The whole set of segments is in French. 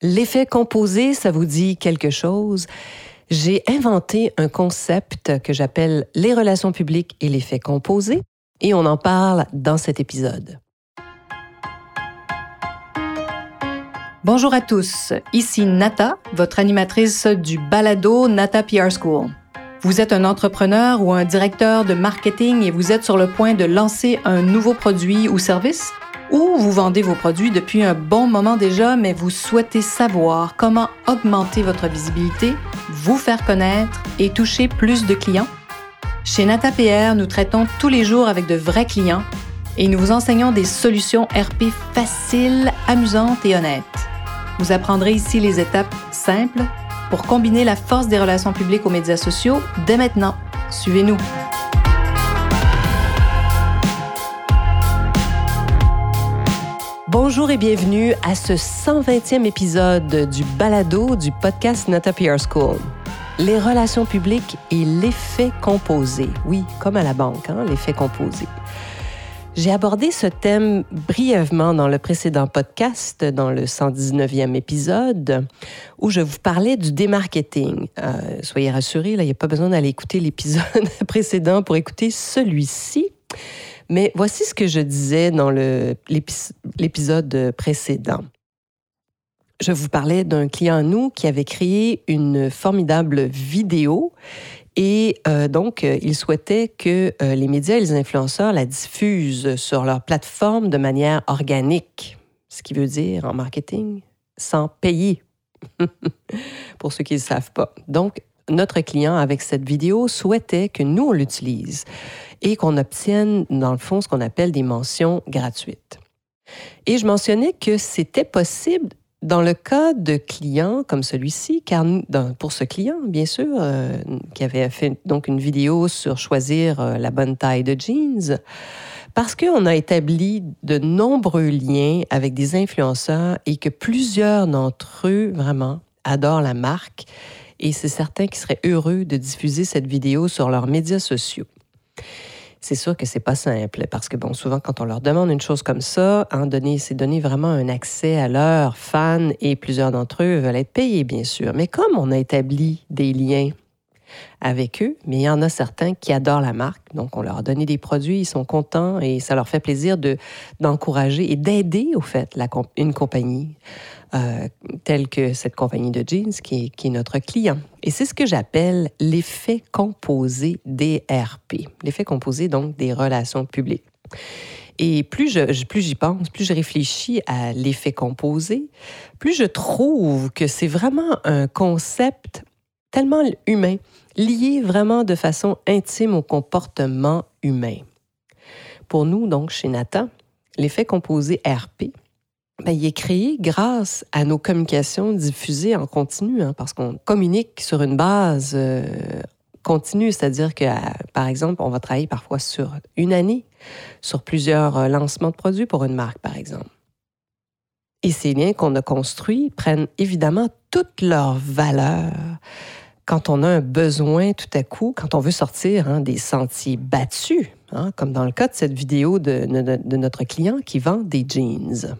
L'effet composé, ça vous dit quelque chose? J'ai inventé un concept que j'appelle les relations publiques et l'effet composé, et on en parle dans cet épisode. Bonjour à tous, ici Nata, votre animatrice du balado Nata PR School. Vous êtes un entrepreneur ou un directeur de marketing et vous êtes sur le point de lancer un nouveau produit ou service? Ou vous vendez vos produits depuis un bon moment déjà, mais vous souhaitez savoir comment augmenter votre visibilité, vous faire connaître et toucher plus de clients? Chez NataPR, nous traitons tous les jours avec de vrais clients et nous vous enseignons des solutions RP faciles, amusantes et honnêtes. Vous apprendrez ici les étapes simples pour combiner la force des relations publiques aux médias sociaux dès maintenant. Suivez-nous. Bonjour et bienvenue à ce 120e épisode du balado du podcast Nata PR School. Les relations publiques et l'effet composé. Oui, comme à la banque, hein, l'effet composé. J'ai abordé ce thème brièvement dans le précédent podcast, dans le 119e épisode, où je vous parlais du démarketing. Euh, soyez rassurés, il n'y a pas besoin d'aller écouter l'épisode précédent pour écouter celui-ci. Mais voici ce que je disais dans l'épisode précédent. Je vous parlais d'un client à nous qui avait créé une formidable vidéo et euh, donc, euh, il souhaitait que euh, les médias et les influenceurs la diffusent sur leur plateforme de manière organique, ce qui veut dire en marketing sans payer, pour ceux qui ne le savent pas. Donc, notre client, avec cette vidéo, souhaitait que nous, on l'utilise et qu'on obtienne, dans le fond, ce qu'on appelle des mentions gratuites. Et je mentionnais que c'était possible dans le cas de clients comme celui-ci, car pour ce client, bien sûr, euh, qui avait fait donc une vidéo sur choisir euh, la bonne taille de jeans, parce qu'on a établi de nombreux liens avec des influenceurs et que plusieurs d'entre eux, vraiment, adorent la marque, et c'est certain qu'ils seraient heureux de diffuser cette vidéo sur leurs médias sociaux c'est sûr que c'est pas simple parce que bon, souvent quand on leur demande une chose comme ça, hein, c'est donner vraiment un accès à leurs fans et plusieurs d'entre eux veulent être payés bien sûr. Mais comme on a établi des liens avec eux, mais il y en a certains qui adorent la marque, donc on leur a donné des produits, ils sont contents et ça leur fait plaisir de d'encourager et d'aider au fait une compagnie euh, telle que cette compagnie de jeans qui est, notre client. Et c'est ce que j'appelle l'effet composé des RP, l'effet composé donc des relations publiques. Et plus je, plus j'y pense, plus je réfléchis à l'effet composé, plus je trouve que c'est vraiment un concept tellement humain, lié vraiment de façon intime au comportement humain. Pour nous, donc, chez Nathan, l'effet composé RP, ben, il est créé grâce à nos communications diffusées en continu, hein, parce qu'on communique sur une base euh, continue, c'est-à-dire que, par exemple, on va travailler parfois sur une année, sur plusieurs euh, lancements de produits pour une marque, par exemple. Et ces liens qu'on a construits prennent évidemment toute leur valeur quand on a un besoin tout à coup, quand on veut sortir hein, des sentiers battus, hein, comme dans le cas de cette vidéo de, notre client qui vend des jeans.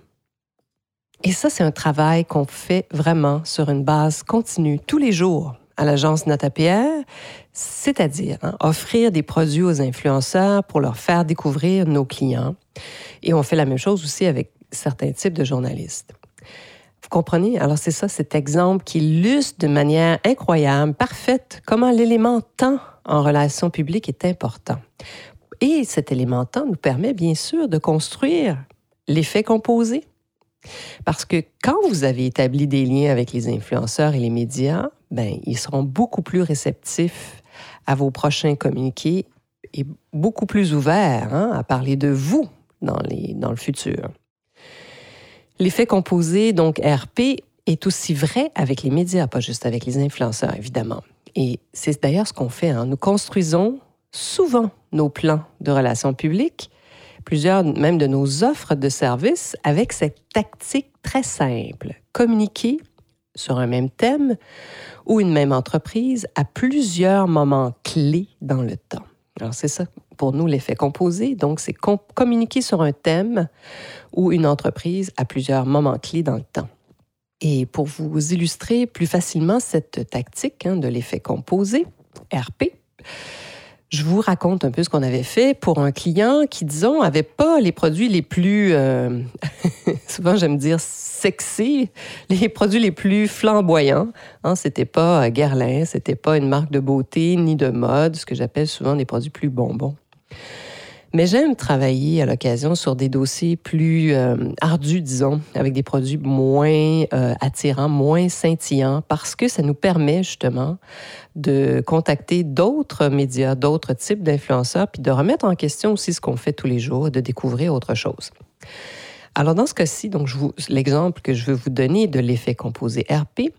Et ça, c'est un travail qu'on fait vraiment sur une base continue, tous les jours, à l'agence NataPR, c'est-à-dire hein, offrir des produits aux influenceurs pour leur faire découvrir nos clients. Et on fait la même chose aussi avec certains types de journalistes. Vous comprenez? Alors c'est ça, cet exemple qui illustre de manière incroyable, parfaite, comment l'élément temps en relation publique est important. Et cet élément temps nous permet bien sûr de construire l'effet composé parce que quand vous avez établi des liens avec les influenceurs et les médias, ben, ils seront beaucoup plus réceptifs à vos prochains communiqués et beaucoup plus ouverts hein, à parler de vous dans, les, dans le futur. L'effet composé, donc RP, est aussi vrai avec les médias, pas juste avec les influenceurs, évidemment. Et c'est d'ailleurs ce qu'on fait. Hein. Nous construisons souvent nos plans de relations publiques plusieurs même de nos offres de services avec cette tactique très simple. Communiquer sur un même thème ou une même entreprise à plusieurs moments clés dans le temps. Alors c'est ça pour nous l'effet composé. Donc c'est communiquer sur un thème ou une entreprise à plusieurs moments clés dans le temps. Et pour vous illustrer plus facilement cette tactique hein, de l'effet composé, RP, je vous raconte un peu ce qu'on avait fait pour un client qui, disons, n'avait pas les produits les plus, euh, souvent j'aime dire sexy, les produits les plus flamboyants. Hein, c'était pas Guerlain, c'était pas une marque de beauté ni de mode, ce que j'appelle souvent des produits plus bonbons. Mais j'aime travailler à l'occasion sur des dossiers plus euh, ardus, disons, avec des produits moins euh, attirants, moins scintillants, parce que ça nous permet justement de contacter d'autres médias, d'autres types d'influenceurs, puis de remettre en question aussi ce qu'on fait tous les jours, de découvrir autre chose. Alors dans ce cas-ci, donc l'exemple que je veux vous donner de l'effet composé RP,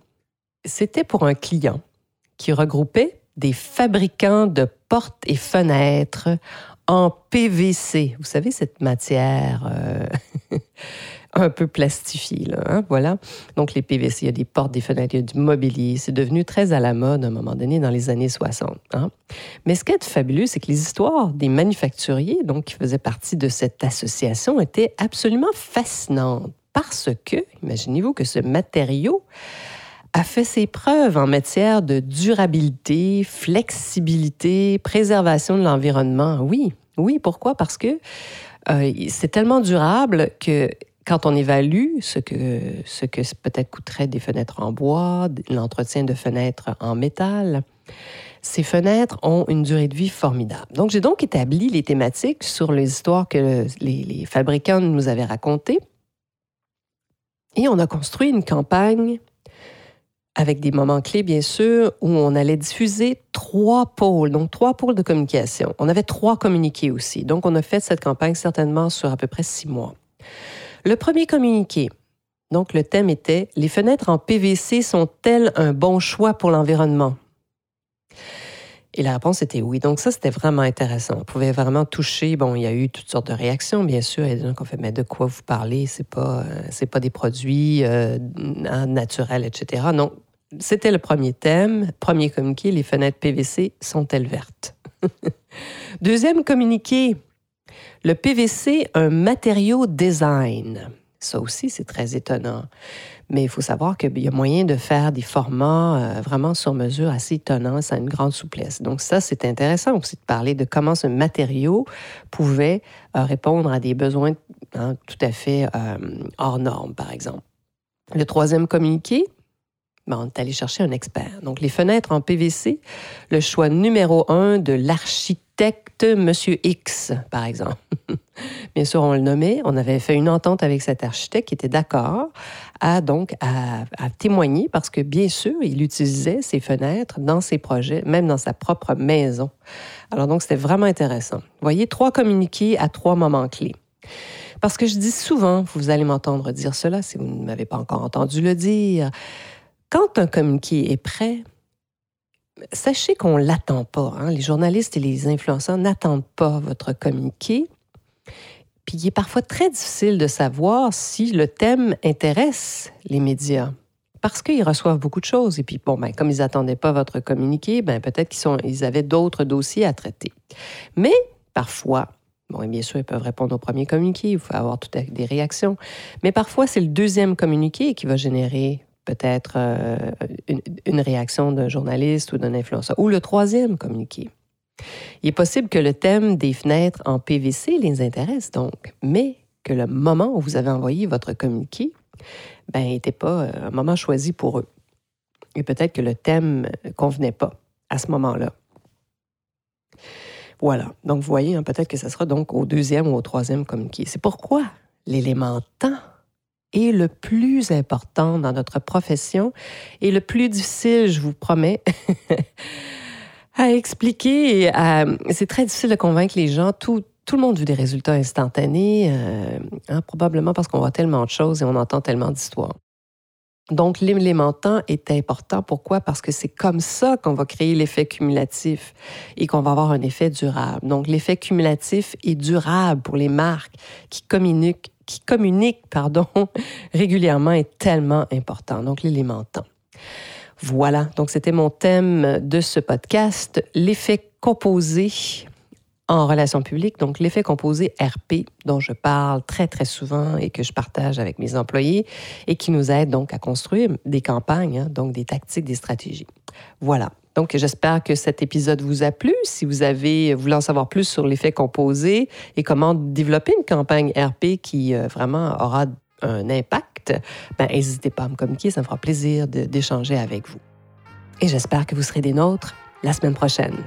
c'était pour un client qui regroupait des fabricants de portes et fenêtres en PVC. Vous savez, cette matière euh, un peu plastifiée, là, hein, voilà. Donc, les PVC, il y a des portes, des fenêtres, il y a du mobilier. C'est devenu très à la mode à un moment donné dans les années 60. Hein? Mais ce qui est fabuleux, c'est que les histoires des manufacturiers, donc qui faisaient partie de cette association, étaient absolument fascinantes parce que, imaginez-vous que ce matériau a fait ses preuves en matière de durabilité, flexibilité, préservation de l'environnement. Oui, oui, pourquoi? Parce que euh, c'est tellement durable que quand on évalue ce que, ce peut-être coûterait des fenêtres en bois, l'entretien de fenêtres en métal, ces fenêtres ont une durée de vie formidable. Donc, j'ai donc établi les thématiques sur les histoires que les fabricants nous avaient racontées. Et on a construit une campagne avec des moments clés, bien sûr, où on allait diffuser trois pôles, donc trois pôles de communication. On avait trois communiqués aussi. Donc, on a fait cette campagne certainement sur à peu près six mois. Le premier communiqué, donc le thème était Les fenêtres en PVC sont-elles un bon choix pour l'environnement? Et la réponse était oui. Donc ça, c'était vraiment intéressant. On pouvait vraiment toucher. Bon, il y a eu toutes sortes de réactions, bien sûr. Il y a des gens qui ont fait, mais de quoi vous parlez? C'est pas, euh, c'est pas des produits euh, naturels, etc. Non, c'était le premier thème, premier communiqué, les fenêtres PVC sont-elles vertes? Deuxième communiqué, le PVC, un matériau design. Ça aussi, c'est très étonnant. Mais il faut savoir qu'il y a moyen de faire des formats euh, vraiment sur mesure assez étonnants, ça a une grande souplesse. Donc ça, c'est intéressant aussi de parler de comment ce matériau pouvait euh, répondre à des besoins hein, tout à fait euh, hors normes, par exemple. Le troisième communiqué, ben, on est allé chercher un expert. Donc, les fenêtres en PVC, le choix numéro un de l'architecte Monsieur X, par exemple. Bien sûr, on le nommait. On avait fait une entente avec cet architecte qui était d'accord à donc à, témoigner parce que bien sûr, il utilisait ces fenêtres dans ses projets, même dans sa propre maison. Alors donc, c'était vraiment intéressant. Vous voyez, trois communiqués à trois moments clés. Parce que je dis souvent, vous allez m'entendre dire cela si vous ne m'avez pas encore entendu le dire, quand un communiqué est prêt, sachez qu'on ne l'attend pas. Hein. Les journalistes et les influenceurs n'attendent pas votre communiqué. Puis il est parfois très difficile de savoir si le thème intéresse les médias parce qu'ils reçoivent beaucoup de choses. Et puis, bon, ben, comme ils n'attendaient pas votre communiqué, ben, peut-être qu'ils ils avaient d'autres dossiers à traiter. Mais parfois, bon, et bien sûr, ils peuvent répondre au premier communiqué, il faut avoir tout à des réactions. Mais parfois, c'est le deuxième communiqué qui va générer peut-être euh, une, réaction d'un journaliste ou d'un influenceur. Ou le troisième communiqué. Il est possible que le thème des fenêtres en PVC les intéresse donc, mais que le moment où vous avez envoyé votre communiqué ben, n'était pas euh, un moment choisi pour eux. Et peut-être que le thème ne convenait pas à ce moment-là. Voilà. Donc, vous voyez, hein, peut-être que ce sera donc au deuxième ou au troisième communiqué. C'est pourquoi l'élément temps est le plus important dans notre profession et le plus difficile, je vous promets, à expliquer. C'est très difficile de convaincre les gens. Tout, tout le monde veut des résultats instantanés, euh, hein, probablement parce qu'on voit tellement de choses et on entend tellement d'histoires. Donc, l'élément temps est important. Pourquoi? Parce que c'est comme ça qu'on va créer l'effet cumulatif et qu'on va avoir un effet durable. Donc, l'effet cumulatif est durable pour les marques qui communiquent qui communique pardon, régulièrement est tellement important. Donc, l'élément temps. Voilà, donc c'était mon thème de ce podcast, l'effet composé en relations publiques, donc l'effet composé RP dont je parle très très souvent et que je partage avec mes employés et qui nous aide donc à construire des campagnes, hein, donc des tactiques, des stratégies. Voilà. Donc, j'espère que cet épisode vous a plu. Si vous avez voulu en savoir plus sur l'effet composé et comment développer une campagne RP qui euh, vraiment aura un impact, ben, n'hésitez pas à me communiquer. Ça me fera plaisir d'échanger avec vous. Et j'espère que vous serez des nôtres la semaine prochaine.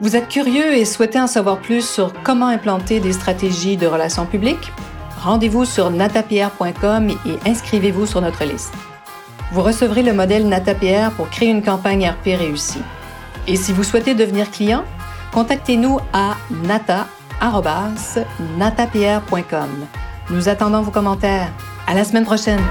Vous êtes curieux et souhaitez en savoir plus sur comment implanter des stratégies de relations publiques? Rendez-vous sur natapierre.com et inscrivez-vous sur notre liste. Vous recevrez le modèle NataPR pour créer une campagne RP réussie. Et si vous souhaitez devenir client, contactez-nous à nata.natapierre.com. Nous attendons vos commentaires. À la semaine prochaine!